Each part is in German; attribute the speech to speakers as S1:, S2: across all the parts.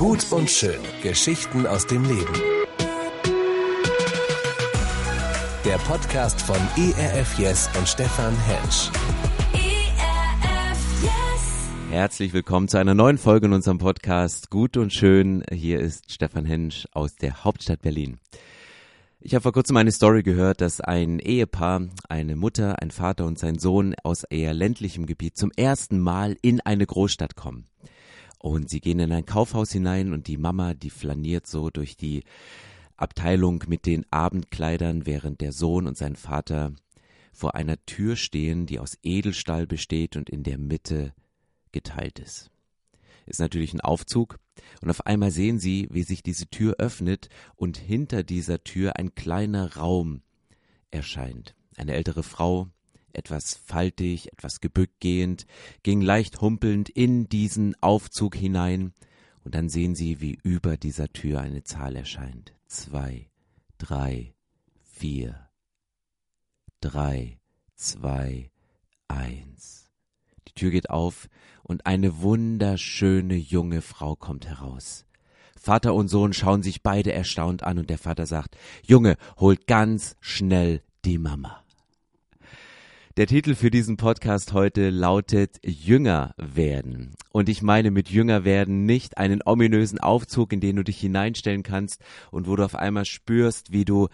S1: Gut und schön. Geschichten aus dem Leben. Der Podcast von ERF Yes und Stefan Hensch.
S2: ERF Yes.
S3: Herzlich willkommen zu einer neuen Folge in unserem Podcast Gut und Schön. Hier ist Stefan Hensch aus der Hauptstadt Berlin. Ich habe vor kurzem eine Story gehört, dass ein Ehepaar, eine Mutter, ein Vater und sein Sohn aus eher ländlichem Gebiet zum ersten Mal in eine Großstadt kommen. Und sie gehen in ein Kaufhaus hinein und die Mama, die flaniert so durch die Abteilung mit den Abendkleidern, während der Sohn und sein Vater vor einer Tür stehen, die aus Edelstahl besteht und in der Mitte geteilt ist. Ist natürlich ein Aufzug und auf einmal sehen sie, wie sich diese Tür öffnet und hinter dieser Tür ein kleiner Raum erscheint. Eine ältere Frau, etwas faltig, etwas gebückt gehend, ging leicht humpelnd in diesen Aufzug hinein, und dann sehen sie, wie über dieser Tür eine Zahl erscheint. Zwei, drei, vier, drei, zwei, eins. Die Tür geht auf und eine wunderschöne junge Frau kommt heraus. Vater und Sohn schauen sich beide erstaunt an und der Vater sagt, Junge, holt ganz schnell die Mama. Der Titel für diesen Podcast heute lautet Jünger werden. Und ich meine mit Jünger werden nicht einen ominösen Aufzug, in den du dich hineinstellen kannst und wo du auf einmal spürst, wie du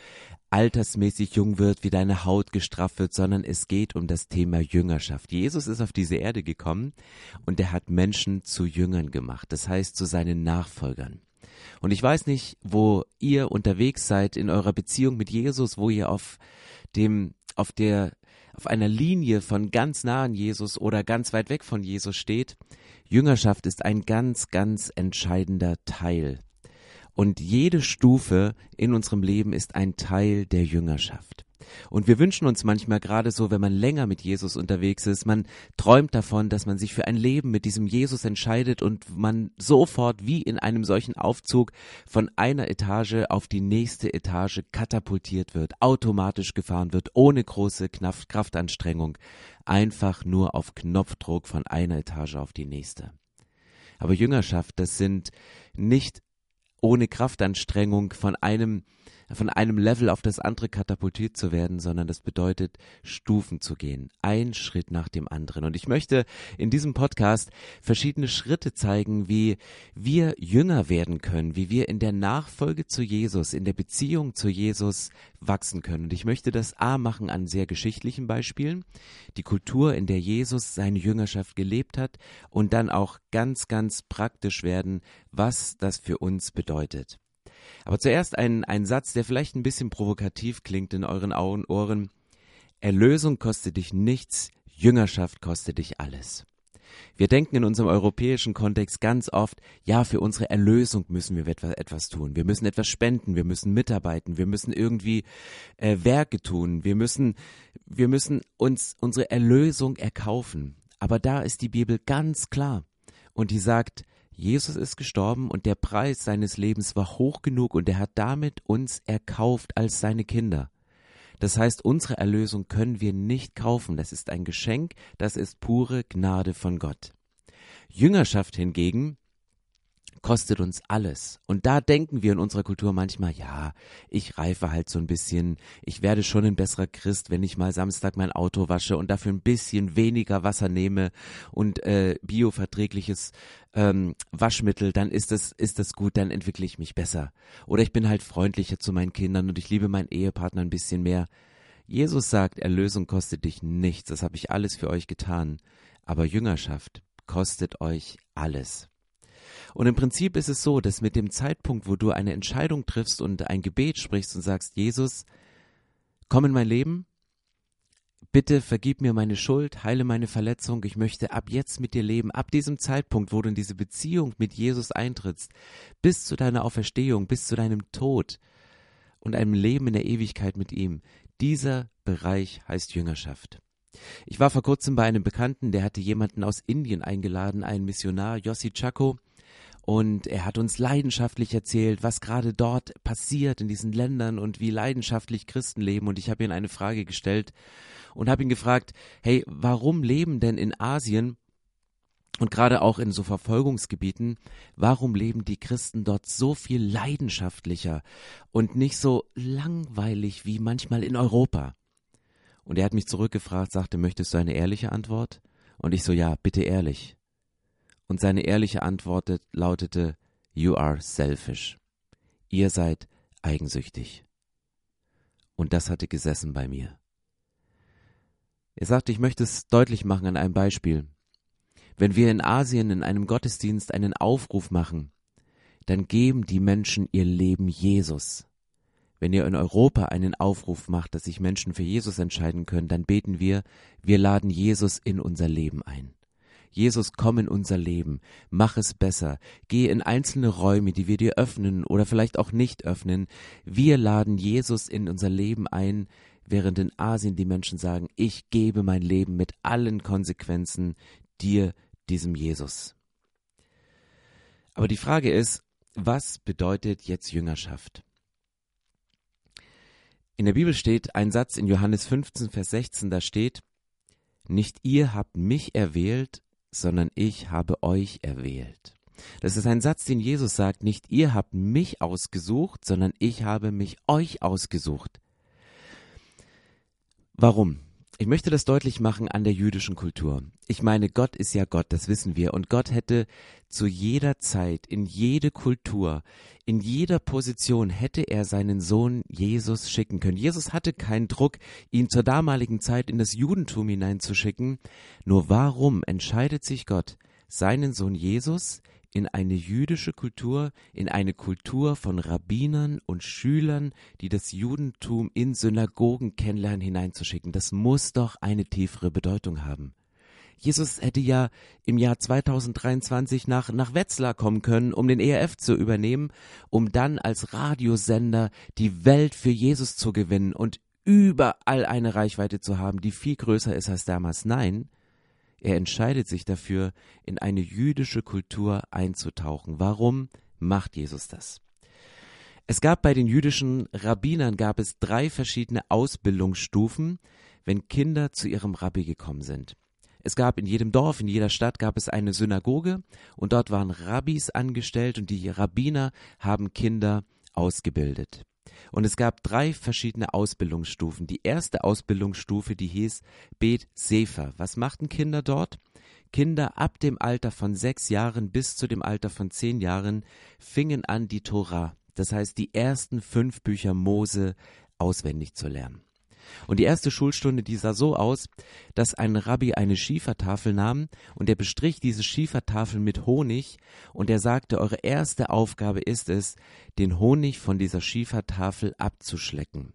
S3: altersmäßig jung wird, wie deine Haut gestrafft wird, sondern es geht um das Thema Jüngerschaft. Jesus ist auf diese Erde gekommen und er hat Menschen zu Jüngern gemacht, das heißt zu seinen Nachfolgern. Und ich weiß nicht, wo ihr unterwegs seid in eurer Beziehung mit Jesus, wo ihr auf dem, auf der, auf einer Linie von ganz nah an Jesus oder ganz weit weg von Jesus steht. Jüngerschaft ist ein ganz, ganz entscheidender Teil und jede Stufe in unserem Leben ist ein Teil der Jüngerschaft. Und wir wünschen uns manchmal gerade so, wenn man länger mit Jesus unterwegs ist, man träumt davon, dass man sich für ein Leben mit diesem Jesus entscheidet und man sofort wie in einem solchen Aufzug von einer Etage auf die nächste Etage katapultiert wird, automatisch gefahren wird, ohne große Kraftanstrengung, einfach nur auf Knopfdruck von einer Etage auf die nächste. Aber Jüngerschaft, das sind nicht ohne Kraftanstrengung von einem von einem Level auf das andere katapultiert zu werden, sondern das bedeutet, Stufen zu gehen, ein Schritt nach dem anderen. Und ich möchte in diesem Podcast verschiedene Schritte zeigen, wie wir jünger werden können, wie wir in der Nachfolge zu Jesus, in der Beziehung zu Jesus wachsen können. Und ich möchte das A machen an sehr geschichtlichen Beispielen, die Kultur, in der Jesus seine Jüngerschaft gelebt hat und dann auch ganz, ganz praktisch werden, was das für uns bedeutet. Aber zuerst ein, ein Satz, der vielleicht ein bisschen provokativ klingt in euren Augen, Ohren. Erlösung kostet dich nichts, Jüngerschaft kostet dich alles. Wir denken in unserem europäischen Kontext ganz oft, ja, für unsere Erlösung müssen wir etwas tun. Wir müssen etwas spenden, wir müssen mitarbeiten, wir müssen irgendwie äh, Werke tun, wir müssen, wir müssen uns unsere Erlösung erkaufen. Aber da ist die Bibel ganz klar und die sagt, Jesus ist gestorben und der Preis seines Lebens war hoch genug und er hat damit uns erkauft als seine Kinder. Das heißt, unsere Erlösung können wir nicht kaufen. Das ist ein Geschenk, das ist pure Gnade von Gott. Jüngerschaft hingegen kostet uns alles. Und da denken wir in unserer Kultur manchmal, ja, ich reife halt so ein bisschen, ich werde schon ein besserer Christ, wenn ich mal Samstag mein Auto wasche und dafür ein bisschen weniger Wasser nehme und äh, bioverträgliches ähm, Waschmittel, dann ist das, ist das gut, dann entwickle ich mich besser. Oder ich bin halt freundlicher zu meinen Kindern und ich liebe meinen Ehepartner ein bisschen mehr. Jesus sagt, Erlösung kostet dich nichts, das habe ich alles für euch getan. Aber Jüngerschaft kostet euch alles. Und im Prinzip ist es so, dass mit dem Zeitpunkt, wo du eine Entscheidung triffst und ein Gebet sprichst und sagst, Jesus, komm in mein Leben, bitte vergib mir meine Schuld, heile meine Verletzung, ich möchte ab jetzt mit dir leben, ab diesem Zeitpunkt, wo du in diese Beziehung mit Jesus eintrittst, bis zu deiner Auferstehung, bis zu deinem Tod und einem Leben in der Ewigkeit mit ihm. Dieser Bereich heißt Jüngerschaft. Ich war vor kurzem bei einem Bekannten, der hatte jemanden aus Indien eingeladen, einen Missionar, Yossi Chako, und er hat uns leidenschaftlich erzählt, was gerade dort passiert in diesen Ländern und wie leidenschaftlich Christen leben. Und ich habe ihm eine Frage gestellt und habe ihn gefragt, hey, warum leben denn in Asien Und gerade auch in so Verfolgungsgebieten, warum leben die Christen dort so viel leidenschaftlicher und nicht so langweilig wie manchmal in Europa? Und er hat mich zurückgefragt, sagte, möchtest du eine ehrliche Antwort? Und ich so, ja, bitte ehrlich. Und seine ehrliche Antwort lautete, You are selfish. Ihr seid eigensüchtig. Und das hatte gesessen bei mir. Er sagte, ich möchte es deutlich machen an einem Beispiel. Wenn wir in Asien in einem Gottesdienst einen Aufruf machen, dann geben die Menschen ihr Leben Jesus. Wenn ihr in Europa einen Aufruf macht, dass sich Menschen für Jesus entscheiden können, dann beten wir, wir laden Jesus in unser Leben ein. Jesus, komm in unser Leben, mach es besser, geh in einzelne Räume, die wir dir öffnen oder vielleicht auch nicht öffnen. Wir laden Jesus in unser Leben ein, während in Asien die Menschen sagen, ich gebe mein Leben mit allen Konsequenzen dir diesem Jesus. Aber die Frage ist, was bedeutet jetzt Jüngerschaft? In der Bibel steht ein Satz in Johannes 15, Vers 16, da steht, nicht ihr habt mich erwählt, sondern ich habe euch erwählt. Das ist ein Satz, den Jesus sagt, nicht ihr habt mich ausgesucht, sondern ich habe mich euch ausgesucht. Warum? Ich möchte das deutlich machen an der jüdischen Kultur. Ich meine, Gott ist ja Gott, das wissen wir. Und Gott hätte zu jeder Zeit, in jede Kultur, in jeder Position hätte er seinen Sohn Jesus schicken können. Jesus hatte keinen Druck, ihn zur damaligen Zeit in das Judentum hineinzuschicken. Nur warum entscheidet sich Gott, seinen Sohn Jesus in eine jüdische Kultur, in eine Kultur von Rabbinern und Schülern, die das Judentum in Synagogen kennenlernen, hineinzuschicken. Das muss doch eine tiefere Bedeutung haben. Jesus hätte ja im Jahr 2023 nach, nach Wetzlar kommen können, um den ERF zu übernehmen, um dann als Radiosender die Welt für Jesus zu gewinnen und überall eine Reichweite zu haben, die viel größer ist als damals. Nein, er entscheidet sich dafür, in eine jüdische Kultur einzutauchen. Warum macht Jesus das? Es gab bei den jüdischen Rabbinern gab es drei verschiedene Ausbildungsstufen, wenn Kinder zu ihrem Rabbi gekommen sind. Es gab in jedem Dorf, in jeder Stadt gab es eine Synagoge und dort waren Rabbis angestellt und die Rabbiner haben Kinder ausgebildet. Und es gab drei verschiedene Ausbildungsstufen. Die erste Ausbildungsstufe, die hieß Bet Sefer. Was machten Kinder dort? Kinder ab dem Alter von sechs Jahren bis zu dem Alter von zehn Jahren fingen an, die Tora, das heißt die ersten fünf Bücher Mose, auswendig zu lernen. Und die erste Schulstunde, die sah so aus, dass ein Rabbi eine Schiefertafel nahm und er bestrich diese Schiefertafel mit Honig und er sagte, eure erste Aufgabe ist es, den Honig von dieser Schiefertafel abzuschlecken.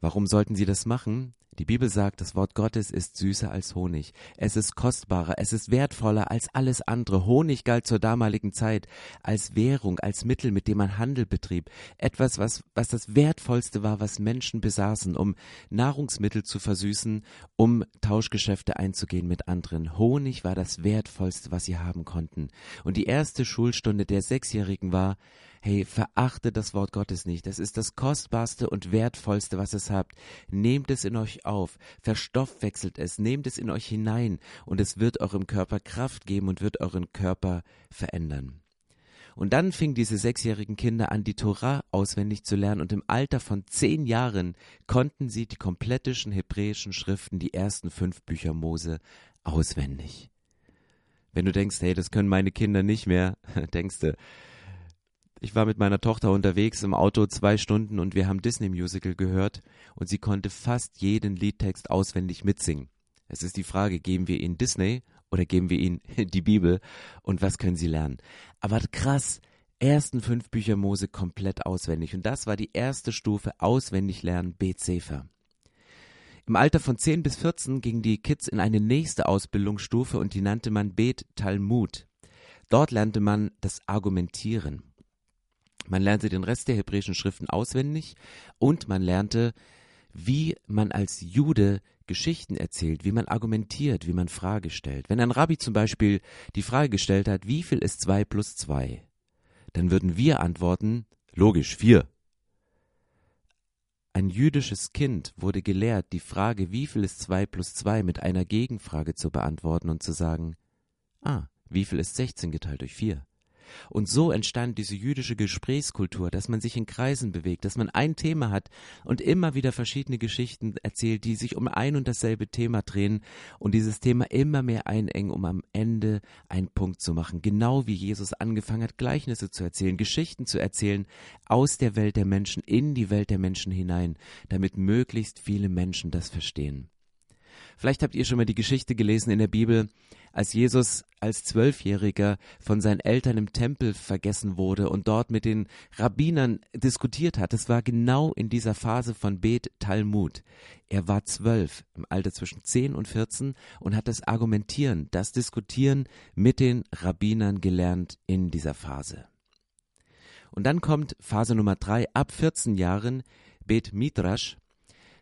S3: Warum sollten sie das machen? Die Bibel sagt, das Wort Gottes ist süßer als Honig. Es ist kostbarer, es ist wertvoller als alles andere. Honig galt zur damaligen Zeit als Währung, als Mittel, mit dem man Handel betrieb. Etwas, was, was das Wertvollste war, was Menschen besaßen, um Nahrungsmittel zu versüßen, um Tauschgeschäfte einzugehen mit anderen. Honig war das Wertvollste, was sie haben konnten. Und die erste Schulstunde der Sechsjährigen war, hey, verachte das Wort Gottes nicht. Es ist das kostbarste und wertvollste, was es habt. Nehmt es in euch auf, verstoffwechselt es, nehmt es in euch hinein und es wird eurem Körper Kraft geben und wird euren Körper verändern. Und dann fingen diese sechsjährigen Kinder an, die Torah auswendig zu lernen und im Alter von zehn Jahren konnten sie die komplettischen hebräischen Schriften, die ersten fünf Bücher Mose, auswendig. Wenn du denkst, hey, das können meine Kinder nicht mehr, denkst du, ich war mit meiner Tochter unterwegs im Auto zwei Stunden und wir haben Disney Musical gehört und sie konnte fast jeden Liedtext auswendig mitsingen. Es ist die Frage, geben wir ihnen Disney oder geben wir ihnen die Bibel und was können sie lernen? Aber krass, ersten fünf Bücher Mose komplett auswendig und das war die erste Stufe auswendig lernen Bet Sefer. Im Alter von 10 bis 14 gingen die Kids in eine nächste Ausbildungsstufe und die nannte man Bet Talmud. Dort lernte man das Argumentieren. Man lernte den Rest der hebräischen Schriften auswendig und man lernte, wie man als Jude Geschichten erzählt, wie man argumentiert, wie man Frage stellt. Wenn ein Rabbi zum Beispiel die Frage gestellt hat, wie viel ist zwei plus zwei, dann würden wir antworten, logisch, vier. Ein jüdisches Kind wurde gelehrt, die Frage, wie viel ist zwei plus zwei, mit einer Gegenfrage zu beantworten und zu sagen, Ah, wie viel ist 16 geteilt durch 4? Und so entstand diese jüdische Gesprächskultur, dass man sich in Kreisen bewegt, dass man ein Thema hat und immer wieder verschiedene Geschichten erzählt, die sich um ein und dasselbe Thema drehen und dieses Thema immer mehr einengen, um am Ende einen Punkt zu machen. Genau wie Jesus angefangen hat, Gleichnisse zu erzählen, Geschichten zu erzählen aus der Welt der Menschen in die Welt der Menschen hinein, damit möglichst viele Menschen das verstehen. Vielleicht habt ihr schon mal die Geschichte gelesen in der Bibel, als Jesus als Zwölfjähriger von seinen Eltern im Tempel vergessen wurde und dort mit den Rabbinern diskutiert hat. Es war genau in dieser Phase von Bet Talmud. Er war zwölf, im Alter zwischen zehn und vierzehn und hat das Argumentieren, das Diskutieren mit den Rabbinern gelernt in dieser Phase. Und dann kommt Phase Nummer drei, ab 14 Jahren, Bet Midrash.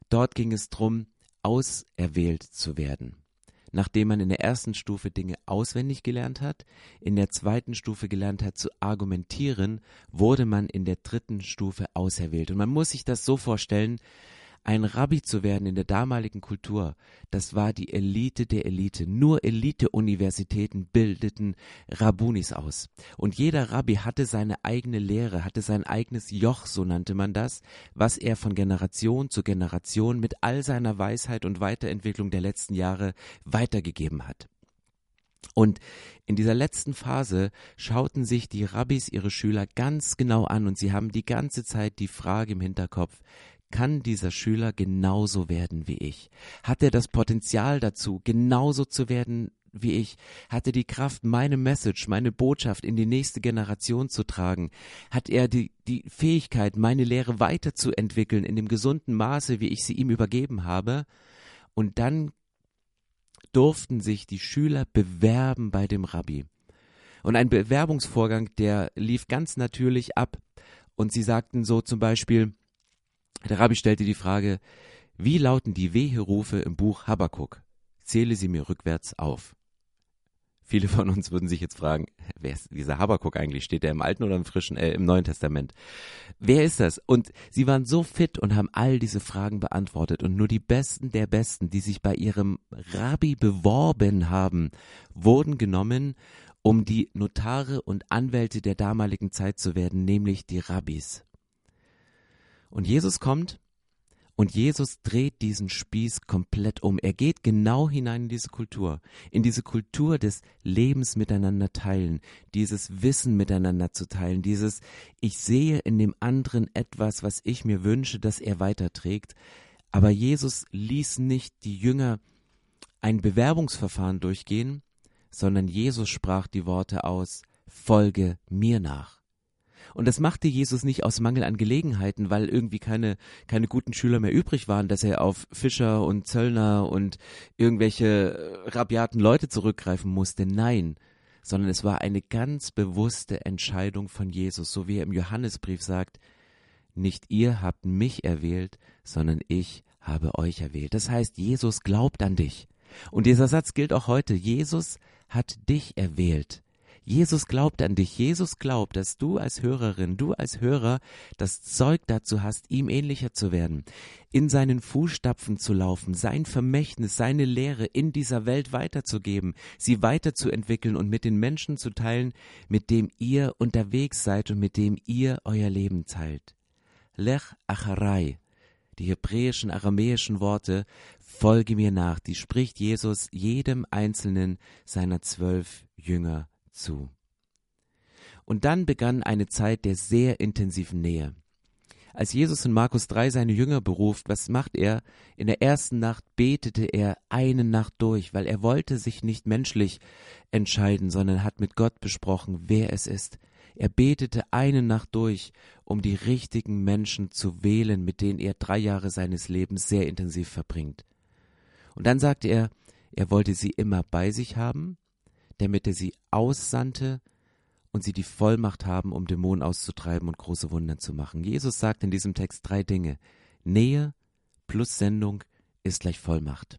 S3: Dort ging es darum, auserwählt zu werden. Nachdem man in der ersten Stufe Dinge auswendig gelernt hat, in der zweiten Stufe gelernt hat zu argumentieren, wurde man in der dritten Stufe auserwählt. Und man muss sich das so vorstellen, ein Rabbi zu werden in der damaligen Kultur, das war die Elite der Elite. Nur Elite-Universitäten bildeten Rabbunis aus. Und jeder Rabbi hatte seine eigene Lehre, hatte sein eigenes Joch, so nannte man das, was er von Generation zu Generation mit all seiner Weisheit und Weiterentwicklung der letzten Jahre weitergegeben hat. Und in dieser letzten Phase schauten sich die Rabbis ihre Schüler ganz genau an und sie haben die ganze Zeit die Frage im Hinterkopf, kann dieser Schüler genauso werden wie ich? Hat er das Potenzial dazu, genauso zu werden wie ich? Hat er die Kraft, meine Message, meine Botschaft in die nächste Generation zu tragen? Hat er die, die Fähigkeit, meine Lehre weiterzuentwickeln in dem gesunden Maße, wie ich sie ihm übergeben habe? Und dann durften sich die Schüler bewerben bei dem Rabbi. Und ein Bewerbungsvorgang, der lief ganz natürlich ab. Und sie sagten so zum Beispiel, der Rabbi stellte die Frage, wie lauten die Weherufe im Buch Habakkuk? Zähle sie mir rückwärts auf. Viele von uns würden sich jetzt fragen, wer ist dieser Habakkuk eigentlich? Steht der im Alten oder im Frischen, äh, im Neuen Testament? Wer ist das? Und sie waren so fit und haben all diese Fragen beantwortet und nur die Besten der Besten, die sich bei ihrem Rabbi beworben haben, wurden genommen, um die Notare und Anwälte der damaligen Zeit zu werden, nämlich die Rabbis. Und Jesus kommt und Jesus dreht diesen Spieß komplett um. Er geht genau hinein in diese Kultur, in diese Kultur des Lebens miteinander teilen, dieses Wissen miteinander zu teilen, dieses ich sehe in dem anderen etwas, was ich mir wünsche, dass er weiterträgt. Aber Jesus ließ nicht die Jünger ein Bewerbungsverfahren durchgehen, sondern Jesus sprach die Worte aus, folge mir nach. Und das machte Jesus nicht aus Mangel an Gelegenheiten, weil irgendwie keine, keine guten Schüler mehr übrig waren, dass er auf Fischer und Zöllner und irgendwelche äh, rabiaten Leute zurückgreifen musste. Nein, sondern es war eine ganz bewusste Entscheidung von Jesus, so wie er im Johannesbrief sagt, nicht ihr habt mich erwählt, sondern ich habe euch erwählt. Das heißt, Jesus glaubt an dich. Und dieser Satz gilt auch heute. Jesus hat dich erwählt. Jesus glaubt an dich. Jesus glaubt, dass du als Hörerin, du als Hörer das Zeug dazu hast, ihm ähnlicher zu werden, in seinen Fußstapfen zu laufen, sein Vermächtnis, seine Lehre in dieser Welt weiterzugeben, sie weiterzuentwickeln und mit den Menschen zu teilen, mit dem ihr unterwegs seid und mit dem ihr euer Leben teilt. Lech Acharai, die hebräischen, aramäischen Worte, folge mir nach, die spricht Jesus jedem einzelnen seiner zwölf Jünger zu. Und dann begann eine Zeit der sehr intensiven Nähe. Als Jesus in Markus 3 seine Jünger beruft, was macht er? In der ersten Nacht betete er eine Nacht durch, weil er wollte sich nicht menschlich entscheiden, sondern hat mit Gott besprochen, wer es ist. Er betete eine Nacht durch, um die richtigen Menschen zu wählen, mit denen er drei Jahre seines Lebens sehr intensiv verbringt. Und dann sagte er, er wollte sie immer bei sich haben damit er sie aussandte und sie die Vollmacht haben, um Dämonen auszutreiben und große Wunder zu machen. Jesus sagt in diesem Text drei Dinge. Nähe plus Sendung ist gleich Vollmacht.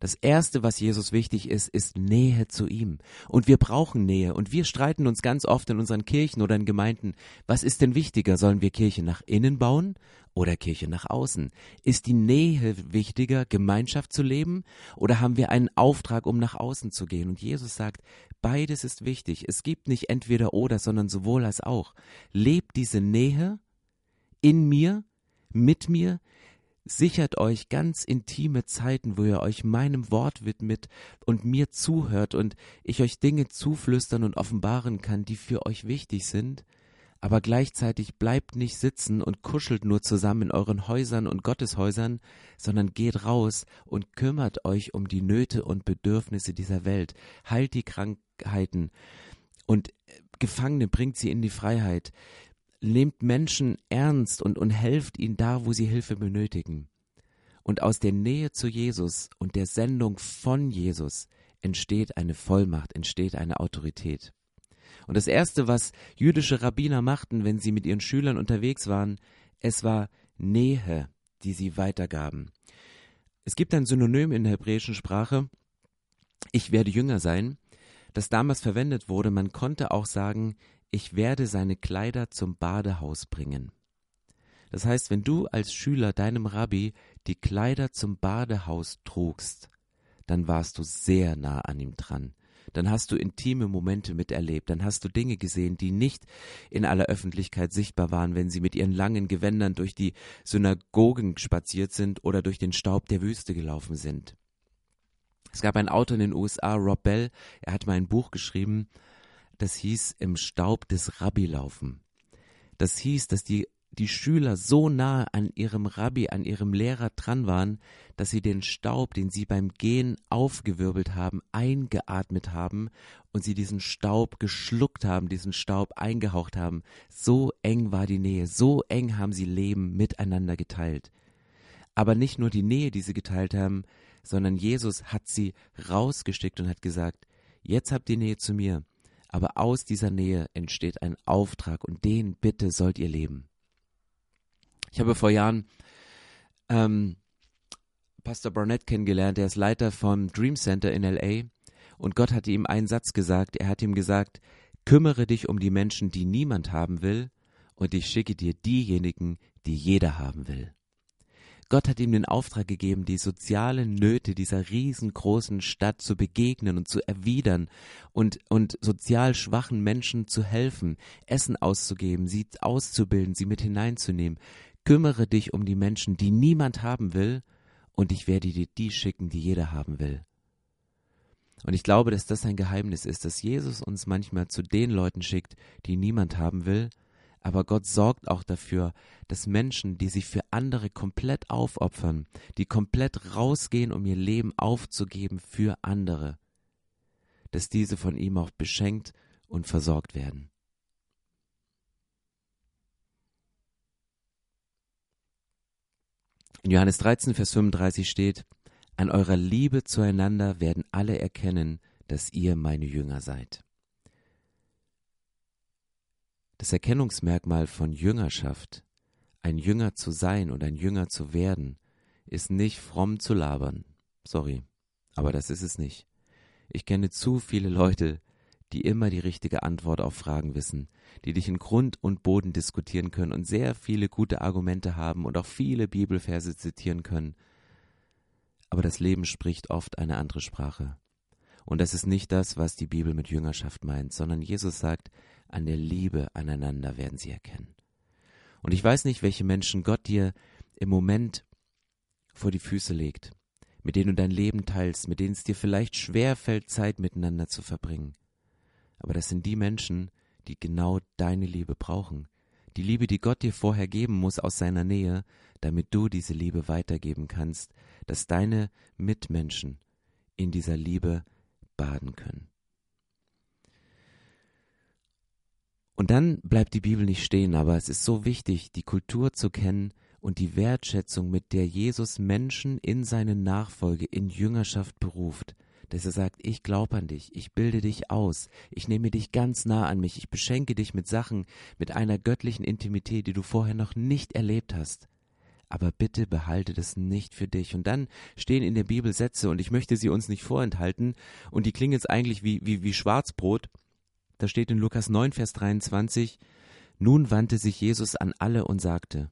S3: Das erste, was Jesus wichtig ist, ist Nähe zu ihm. Und wir brauchen Nähe. Und wir streiten uns ganz oft in unseren Kirchen oder in Gemeinden. Was ist denn wichtiger? Sollen wir Kirche nach innen bauen oder Kirche nach außen? Ist die Nähe wichtiger, Gemeinschaft zu leben, oder haben wir einen Auftrag, um nach außen zu gehen? Und Jesus sagt, beides ist wichtig. Es gibt nicht entweder oder, sondern sowohl als auch. Lebt diese Nähe in mir, mit mir, sichert euch ganz intime Zeiten, wo ihr euch meinem Wort widmet und mir zuhört und ich euch Dinge zuflüstern und offenbaren kann, die für euch wichtig sind, aber gleichzeitig bleibt nicht sitzen und kuschelt nur zusammen in euren Häusern und Gotteshäusern, sondern geht raus und kümmert euch um die Nöte und Bedürfnisse dieser Welt, heilt die Krankheiten und Gefangene bringt sie in die Freiheit, nehmt Menschen ernst und, und helft ihnen da, wo sie Hilfe benötigen. Und aus der Nähe zu Jesus und der Sendung von Jesus entsteht eine Vollmacht, entsteht eine Autorität. Und das Erste, was jüdische Rabbiner machten, wenn sie mit ihren Schülern unterwegs waren, es war Nähe, die sie weitergaben. Es gibt ein Synonym in der hebräischen Sprache, ich werde jünger sein, das damals verwendet wurde. Man konnte auch sagen, ich werde seine Kleider zum Badehaus bringen. Das heißt, wenn du als Schüler deinem Rabbi die Kleider zum Badehaus trugst, dann warst du sehr nah an ihm dran. Dann hast du intime Momente miterlebt, dann hast du Dinge gesehen, die nicht in aller Öffentlichkeit sichtbar waren, wenn sie mit ihren langen Gewändern durch die Synagogen spaziert sind oder durch den Staub der Wüste gelaufen sind. Es gab einen Autor in den USA, Rob Bell, er hat mal ein Buch geschrieben, das hieß im Staub des Rabbi laufen. Das hieß, dass die, die Schüler so nah an ihrem Rabbi, an ihrem Lehrer dran waren, dass sie den Staub, den sie beim Gehen aufgewirbelt haben, eingeatmet haben und sie diesen Staub geschluckt haben, diesen Staub eingehaucht haben. So eng war die Nähe, so eng haben sie Leben miteinander geteilt. Aber nicht nur die Nähe, die sie geteilt haben, sondern Jesus hat sie rausgestickt und hat gesagt, jetzt habt ihr Nähe zu mir, aber aus dieser Nähe entsteht ein Auftrag und den bitte sollt ihr leben. Ich habe vor Jahren ähm, Pastor Barnett kennengelernt, der ist Leiter vom Dream Center in LA und Gott hatte ihm einen Satz gesagt, er hat ihm gesagt, kümmere dich um die Menschen, die niemand haben will und ich schicke dir diejenigen, die jeder haben will. Gott hat ihm den Auftrag gegeben, die sozialen Nöte dieser riesengroßen Stadt zu begegnen und zu erwidern und, und sozial schwachen Menschen zu helfen, Essen auszugeben, sie auszubilden, sie mit hineinzunehmen. Kümmere dich um die Menschen, die niemand haben will, und ich werde dir die schicken, die jeder haben will. Und ich glaube, dass das ein Geheimnis ist, dass Jesus uns manchmal zu den Leuten schickt, die niemand haben will, aber Gott sorgt auch dafür, dass Menschen, die sich für andere komplett aufopfern, die komplett rausgehen, um ihr Leben aufzugeben für andere, dass diese von ihm auch beschenkt und versorgt werden. In Johannes 13, Vers 35 steht, An eurer Liebe zueinander werden alle erkennen, dass ihr meine Jünger seid. Das Erkennungsmerkmal von Jüngerschaft, ein Jünger zu sein und ein Jünger zu werden, ist nicht fromm zu labern. Sorry, aber das ist es nicht. Ich kenne zu viele Leute, die immer die richtige Antwort auf Fragen wissen, die dich in Grund und Boden diskutieren können und sehr viele gute Argumente haben und auch viele Bibelverse zitieren können. Aber das Leben spricht oft eine andere Sprache. Und das ist nicht das, was die Bibel mit Jüngerschaft meint, sondern Jesus sagt, an der Liebe aneinander werden sie erkennen. Und ich weiß nicht, welche Menschen Gott dir im Moment vor die Füße legt, mit denen du dein Leben teilst, mit denen es dir vielleicht schwer fällt, Zeit miteinander zu verbringen. Aber das sind die Menschen, die genau deine Liebe brauchen. Die Liebe, die Gott dir vorher geben muss aus seiner Nähe, damit du diese Liebe weitergeben kannst, dass deine Mitmenschen in dieser Liebe baden können. Und dann bleibt die Bibel nicht stehen, aber es ist so wichtig, die Kultur zu kennen und die Wertschätzung, mit der Jesus Menschen in seine Nachfolge, in Jüngerschaft beruft, dass er sagt, ich glaube an dich, ich bilde dich aus, ich nehme dich ganz nah an mich, ich beschenke dich mit Sachen, mit einer göttlichen Intimität, die du vorher noch nicht erlebt hast. Aber bitte behalte das nicht für dich. Und dann stehen in der Bibel Sätze, und ich möchte sie uns nicht vorenthalten, und die klingen jetzt eigentlich wie, wie, wie Schwarzbrot, da steht in Lukas 9, Vers 23, nun wandte sich Jesus an alle und sagte,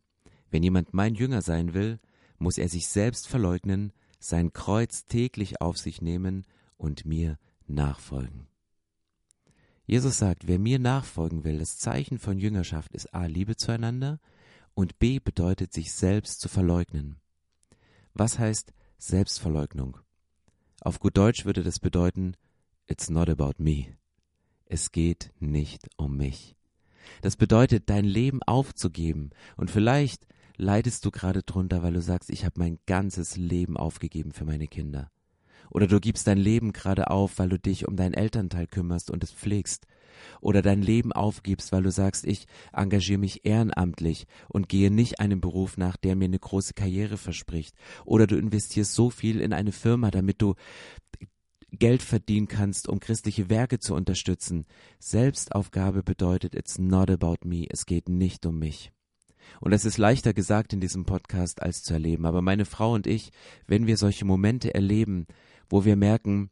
S3: Wenn jemand mein Jünger sein will, muss er sich selbst verleugnen, sein Kreuz täglich auf sich nehmen und mir nachfolgen. Jesus sagt, wer mir nachfolgen will, das Zeichen von Jüngerschaft ist A, Liebe zueinander und B bedeutet sich selbst zu verleugnen. Was heißt Selbstverleugnung? Auf gut Deutsch würde das bedeuten, it's not about me. Es geht nicht um mich. Das bedeutet, dein Leben aufzugeben. Und vielleicht leidest du gerade drunter, weil du sagst, ich habe mein ganzes Leben aufgegeben für meine Kinder. Oder du gibst dein Leben gerade auf, weil du dich um deinen Elternteil kümmerst und es pflegst. Oder dein Leben aufgibst, weil du sagst, ich engagiere mich ehrenamtlich und gehe nicht einem Beruf nach, der mir eine große Karriere verspricht. Oder du investierst so viel in eine Firma, damit du Geld verdienen kannst, um christliche Werke zu unterstützen. Selbstaufgabe bedeutet, it's not about me, es geht nicht um mich. Und es ist leichter gesagt in diesem Podcast als zu erleben. Aber meine Frau und ich, wenn wir solche Momente erleben, wo wir merken,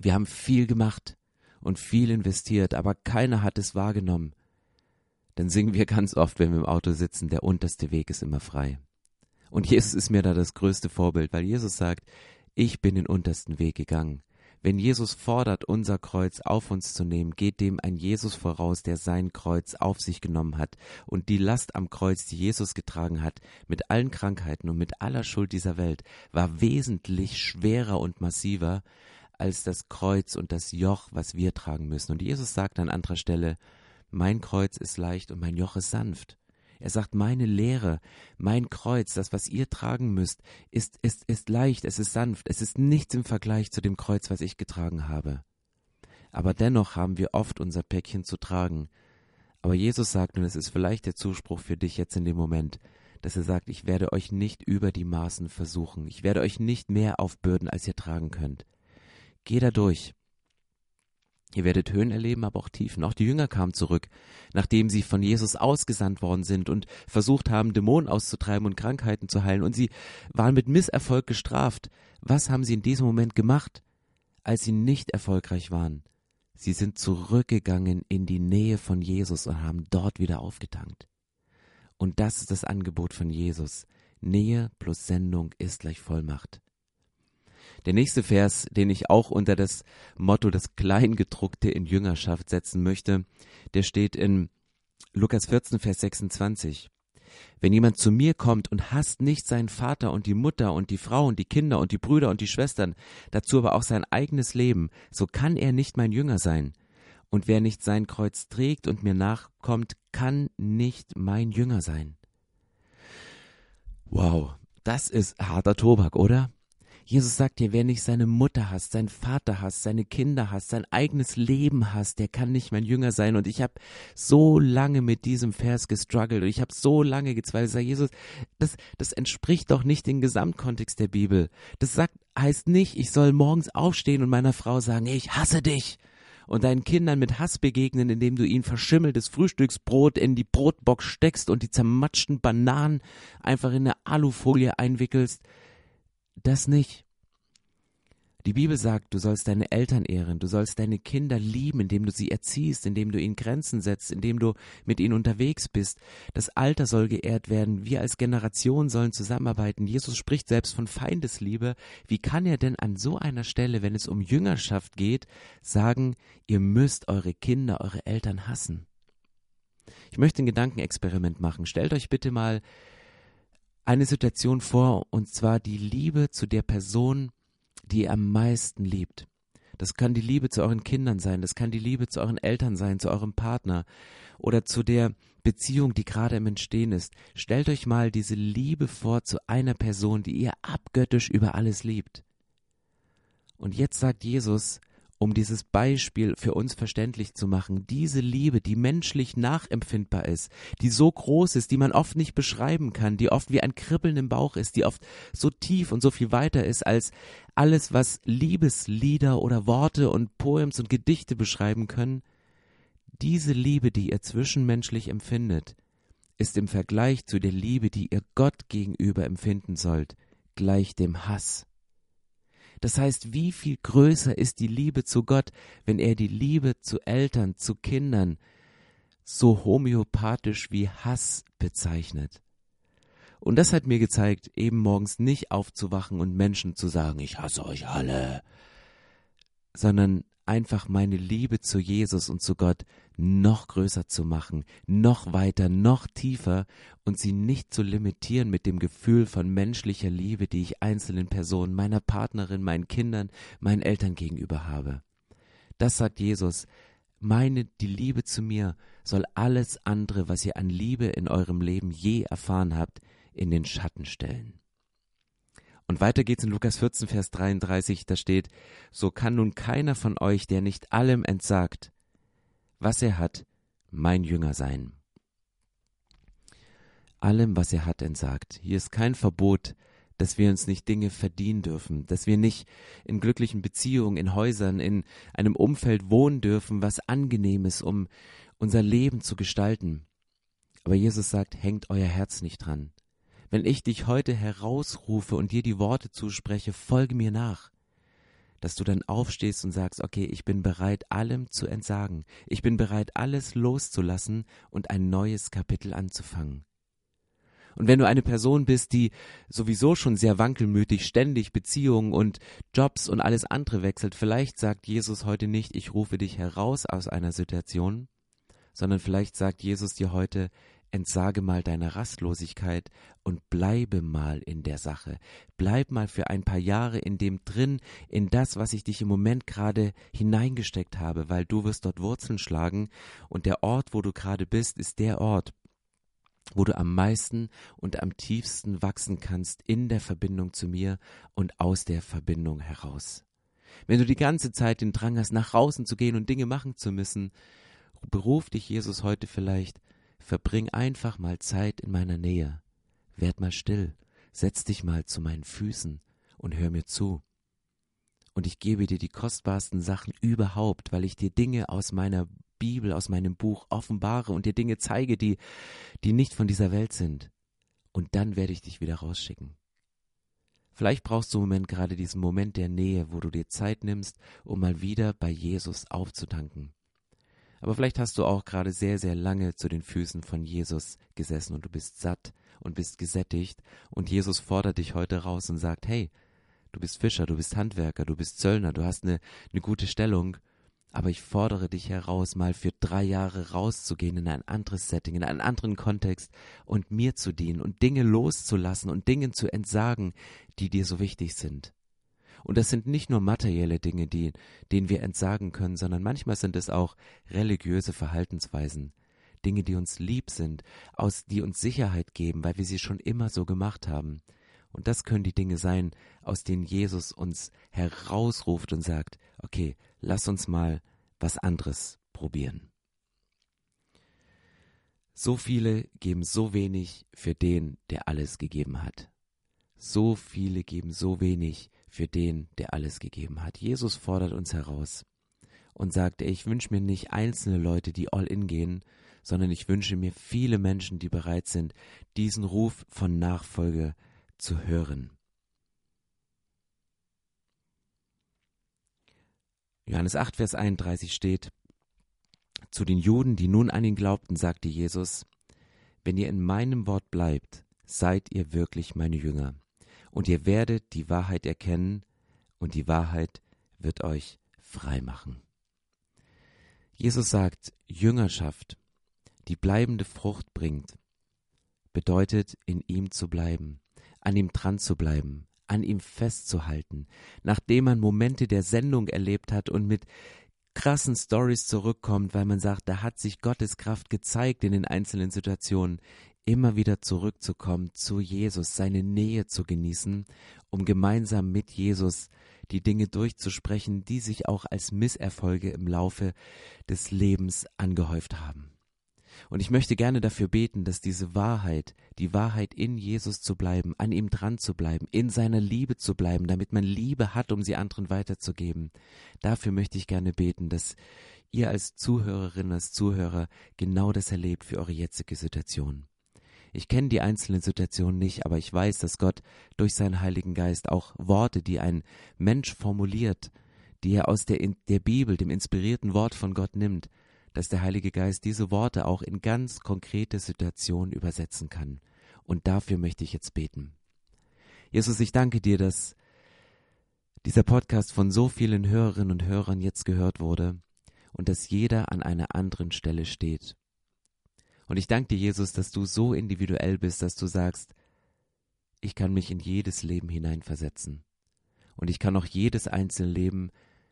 S3: wir haben viel gemacht und viel investiert, aber keiner hat es wahrgenommen. Dann singen wir ganz oft, wenn wir im Auto sitzen, der unterste Weg ist immer frei. Und Jesus ist mir da das größte Vorbild, weil Jesus sagt, ich bin den untersten Weg gegangen. Wenn Jesus fordert, unser Kreuz auf uns zu nehmen, geht dem ein Jesus voraus, der sein Kreuz auf sich genommen hat. Und die Last am Kreuz, die Jesus getragen hat, mit allen Krankheiten und mit aller Schuld dieser Welt, war wesentlich schwerer und massiver als das Kreuz und das Joch, was wir tragen müssen. Und Jesus sagt an anderer Stelle, mein Kreuz ist leicht und mein Joch ist sanft. Er sagt, meine Lehre, mein Kreuz, das, was ihr tragen müsst, ist, ist, ist leicht, es ist sanft, es ist nichts im Vergleich zu dem Kreuz, was ich getragen habe. Aber dennoch haben wir oft unser Päckchen zu tragen. Aber Jesus sagt, und es ist vielleicht der Zuspruch für dich jetzt in dem Moment, dass er sagt, ich werde euch nicht über die Maßen versuchen, ich werde euch nicht mehr aufbürden, als ihr tragen könnt. Geh da durch. Ihr werdet Höhen erleben, aber auch Tiefen. Auch die Jünger kamen zurück, nachdem sie von Jesus ausgesandt worden sind und versucht haben, Dämonen auszutreiben und Krankheiten zu heilen. Und sie waren mit Misserfolg gestraft. Was haben sie in diesem Moment gemacht, als sie nicht erfolgreich waren? Sie sind zurückgegangen in die Nähe von Jesus und haben dort wieder aufgetankt. Und das ist das Angebot von Jesus. Nähe plus Sendung ist gleich Vollmacht. Der nächste Vers, den ich auch unter das Motto das Kleingedruckte in Jüngerschaft setzen möchte, der steht in Lukas 14, Vers 26. Wenn jemand zu mir kommt und hasst nicht seinen Vater und die Mutter und die Frau und die Kinder und die Brüder und die Schwestern, dazu aber auch sein eigenes Leben, so kann er nicht mein Jünger sein. Und wer nicht sein Kreuz trägt und mir nachkommt, kann nicht mein Jünger sein. Wow, das ist harter Tobak, oder? Jesus sagt dir, wer nicht seine Mutter hasst, seinen Vater hasst, seine Kinder hasst, sein eigenes Leben hasst, der kann nicht mein Jünger sein. Und ich habe so lange mit diesem Vers gestruggelt und ich habe so lange gezweifelt. Ich sage, Jesus, das, das entspricht doch nicht dem Gesamtkontext der Bibel. Das sagt, heißt nicht, ich soll morgens aufstehen und meiner Frau sagen, ich hasse dich und deinen Kindern mit Hass begegnen, indem du ihnen verschimmeltes Frühstücksbrot in die Brotbox steckst und die zermatschten Bananen einfach in eine Alufolie einwickelst das nicht. Die Bibel sagt, du sollst deine Eltern ehren, du sollst deine Kinder lieben, indem du sie erziehst, indem du ihnen Grenzen setzt, indem du mit ihnen unterwegs bist. Das Alter soll geehrt werden, wir als Generation sollen zusammenarbeiten. Jesus spricht selbst von Feindesliebe. Wie kann er denn an so einer Stelle, wenn es um Jüngerschaft geht, sagen, ihr müsst eure Kinder, eure Eltern hassen? Ich möchte ein Gedankenexperiment machen. Stellt euch bitte mal eine Situation vor, und zwar die Liebe zu der Person, die ihr am meisten liebt. Das kann die Liebe zu euren Kindern sein, das kann die Liebe zu euren Eltern sein, zu eurem Partner oder zu der Beziehung, die gerade im Entstehen ist. Stellt euch mal diese Liebe vor zu einer Person, die ihr abgöttisch über alles liebt. Und jetzt sagt Jesus, um dieses Beispiel für uns verständlich zu machen, diese Liebe, die menschlich nachempfindbar ist, die so groß ist, die man oft nicht beschreiben kann, die oft wie ein Kribbeln im Bauch ist, die oft so tief und so viel weiter ist als alles, was Liebeslieder oder Worte und Poems und Gedichte beschreiben können, diese Liebe, die ihr zwischenmenschlich empfindet, ist im Vergleich zu der Liebe, die ihr Gott gegenüber empfinden sollt, gleich dem Hass. Das heißt, wie viel größer ist die Liebe zu Gott, wenn er die Liebe zu Eltern, zu Kindern so homöopathisch wie Hass bezeichnet? Und das hat mir gezeigt, eben morgens nicht aufzuwachen und Menschen zu sagen, ich hasse euch alle, sondern einfach meine Liebe zu Jesus und zu Gott noch größer zu machen, noch weiter, noch tiefer und sie nicht zu limitieren mit dem Gefühl von menschlicher Liebe, die ich einzelnen Personen, meiner Partnerin, meinen Kindern, meinen Eltern gegenüber habe. Das sagt Jesus. Meine, die Liebe zu mir soll alles andere, was ihr an Liebe in eurem Leben je erfahren habt, in den Schatten stellen. Und weiter geht's in Lukas 14, Vers 33, da steht, so kann nun keiner von euch, der nicht allem entsagt, was er hat, mein Jünger sein. Allem, was er hat, entsagt. Hier ist kein Verbot, dass wir uns nicht Dinge verdienen dürfen, dass wir nicht in glücklichen Beziehungen, in Häusern, in einem Umfeld wohnen dürfen, was angenehm ist, um unser Leben zu gestalten. Aber Jesus sagt, hängt euer Herz nicht dran. Wenn ich dich heute herausrufe und dir die Worte zuspreche, folge mir nach, dass du dann aufstehst und sagst, okay, ich bin bereit, allem zu entsagen, ich bin bereit, alles loszulassen und ein neues Kapitel anzufangen. Und wenn du eine Person bist, die sowieso schon sehr wankelmütig ständig Beziehungen und Jobs und alles andere wechselt, vielleicht sagt Jesus heute nicht, ich rufe dich heraus aus einer Situation, sondern vielleicht sagt Jesus dir heute, entsage mal deiner Rastlosigkeit und bleibe mal in der Sache. Bleib mal für ein paar Jahre in dem drin, in das, was ich dich im Moment gerade hineingesteckt habe, weil du wirst dort Wurzeln schlagen und der Ort, wo du gerade bist, ist der Ort, wo du am meisten und am tiefsten wachsen kannst in der Verbindung zu mir und aus der Verbindung heraus. Wenn du die ganze Zeit den Drang hast, nach draußen zu gehen und Dinge machen zu müssen, beruf dich Jesus heute vielleicht Verbring einfach mal Zeit in meiner Nähe. Werd mal still, setz dich mal zu meinen Füßen und hör mir zu. Und ich gebe dir die kostbarsten Sachen überhaupt, weil ich dir Dinge aus meiner Bibel, aus meinem Buch offenbare und dir Dinge zeige, die, die nicht von dieser Welt sind. Und dann werde ich dich wieder rausschicken. Vielleicht brauchst du im Moment gerade diesen Moment der Nähe, wo du dir Zeit nimmst, um mal wieder bei Jesus aufzutanken. Aber vielleicht hast du auch gerade sehr, sehr lange zu den Füßen von Jesus gesessen und du bist satt und bist gesättigt und Jesus fordert dich heute raus und sagt, hey, du bist Fischer, du bist Handwerker, du bist Zöllner, du hast eine, eine gute Stellung, aber ich fordere dich heraus, mal für drei Jahre rauszugehen in ein anderes Setting, in einen anderen Kontext und mir zu dienen und Dinge loszulassen und Dingen zu entsagen, die dir so wichtig sind. Und das sind nicht nur materielle Dinge, die, denen wir entsagen können, sondern manchmal sind es auch religiöse Verhaltensweisen. Dinge, die uns lieb sind, aus, die uns Sicherheit geben, weil wir sie schon immer so gemacht haben. Und das können die Dinge sein, aus denen Jesus uns herausruft und sagt, okay, lass uns mal was anderes probieren. So viele geben so wenig für den, der alles gegeben hat. So viele geben so wenig für den, der alles gegeben hat. Jesus fordert uns heraus und sagt, ich wünsche mir nicht einzelne Leute, die all in gehen, sondern ich wünsche mir viele Menschen, die bereit sind, diesen Ruf von Nachfolge zu hören. Johannes 8, Vers 31 steht, zu den Juden, die nun an ihn glaubten, sagte Jesus, wenn ihr in meinem Wort bleibt, seid ihr wirklich meine Jünger und ihr werdet die Wahrheit erkennen, und die Wahrheit wird euch frei machen. Jesus sagt, Jüngerschaft, die bleibende Frucht bringt, bedeutet, in ihm zu bleiben, an ihm dran zu bleiben, an ihm festzuhalten, nachdem man Momente der Sendung erlebt hat und mit krassen Stories zurückkommt, weil man sagt, da hat sich Gottes Kraft gezeigt in den einzelnen Situationen immer wieder zurückzukommen zu Jesus, seine Nähe zu genießen, um gemeinsam mit Jesus die Dinge durchzusprechen, die sich auch als Misserfolge im Laufe des Lebens angehäuft haben. Und ich möchte gerne dafür beten, dass diese Wahrheit, die Wahrheit in Jesus zu bleiben, an ihm dran zu bleiben, in seiner Liebe zu bleiben, damit man Liebe hat, um sie anderen weiterzugeben. Dafür möchte ich gerne beten, dass ihr als Zuhörerin, als Zuhörer genau das erlebt für eure jetzige Situation. Ich kenne die einzelnen Situationen nicht, aber ich weiß, dass Gott durch seinen Heiligen Geist auch Worte, die ein Mensch formuliert, die er aus der, der Bibel, dem inspirierten Wort von Gott nimmt, dass der Heilige Geist diese Worte auch in ganz konkrete Situationen übersetzen kann Und dafür möchte ich jetzt beten. Jesus, ich danke dir, dass dieser Podcast von so vielen Hörerinnen und Hörern jetzt gehört wurde und dass jeder an einer anderen Stelle steht. Und ich danke dir, Jesus, dass du so individuell bist, dass du sagst, ich kann mich in jedes Leben hineinversetzen. Und ich kann auch jedes einzelne Leben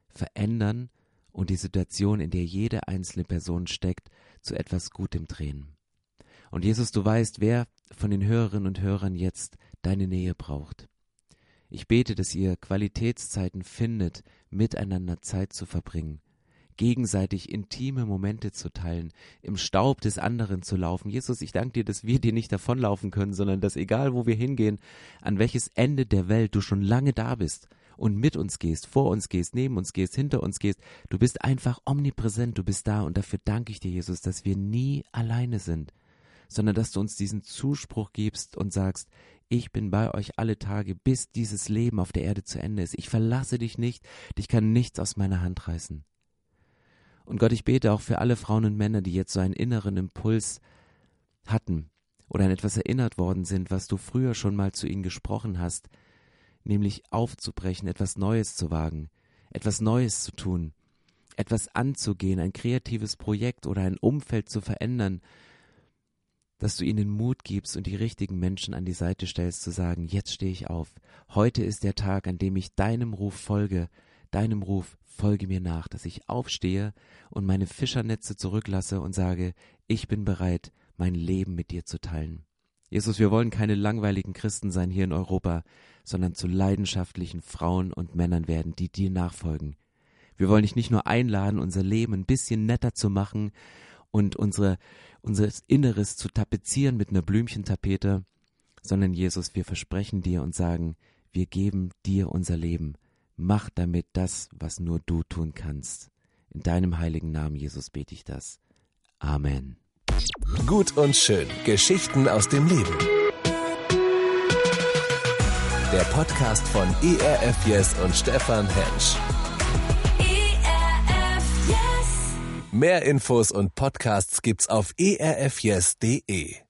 S3: verändern und die Situation, in der jede einzelne Person steckt, zu etwas Gutem drehen. Und Jesus, du weißt, wer von den Hörerinnen und Hörern jetzt deine Nähe braucht. Ich bete, dass ihr Qualitätszeiten findet, miteinander Zeit zu verbringen, gegenseitig intime Momente zu teilen, im Staub des anderen zu laufen. Jesus, ich danke dir, dass wir dir nicht davonlaufen können, sondern dass egal wo wir hingehen, an welches Ende der Welt du schon lange da bist und mit uns gehst, vor uns gehst, neben uns gehst, hinter uns gehst. Du bist einfach omnipräsent, du bist da und dafür danke ich dir, Jesus, dass wir nie alleine sind, sondern dass du uns diesen Zuspruch gibst und sagst, ich bin bei euch alle Tage, bis dieses Leben auf der Erde zu Ende ist. Ich verlasse dich nicht, dich kann nichts aus meiner Hand reißen. Und Gott, ich bete auch für alle Frauen und Männer, die jetzt so einen inneren Impuls hatten oder an etwas erinnert worden sind, was du früher schon mal zu ihnen gesprochen hast, nämlich aufzubrechen, etwas Neues zu wagen, etwas Neues zu tun, etwas anzugehen, ein kreatives Projekt oder ein Umfeld zu verändern dass du ihnen Mut gibst und die richtigen Menschen an die Seite stellst, zu sagen, jetzt stehe ich auf. Heute ist der Tag, an dem ich deinem Ruf folge, deinem Ruf folge mir nach, dass ich aufstehe und meine Fischernetze zurücklasse und sage, ich bin bereit, mein Leben mit dir zu teilen. Jesus, wir wollen keine langweiligen Christen sein hier in Europa, sondern zu leidenschaftlichen Frauen und Männern werden, die dir nachfolgen. Wir wollen dich nicht nur einladen, unser Leben ein bisschen netter zu machen und unsere, unser Inneres zu tapezieren mit einer Blümchentapete, sondern Jesus, wir versprechen dir und sagen, wir geben dir unser Leben. Mach damit das, was nur du tun kannst. In deinem heiligen Namen, Jesus, bete ich das. Amen.
S1: Gut und schön. Geschichten aus dem Leben. Der Podcast von ERF Yes und Stefan Hensch. Mehr Infos und Podcasts gibt's auf erfyes.de.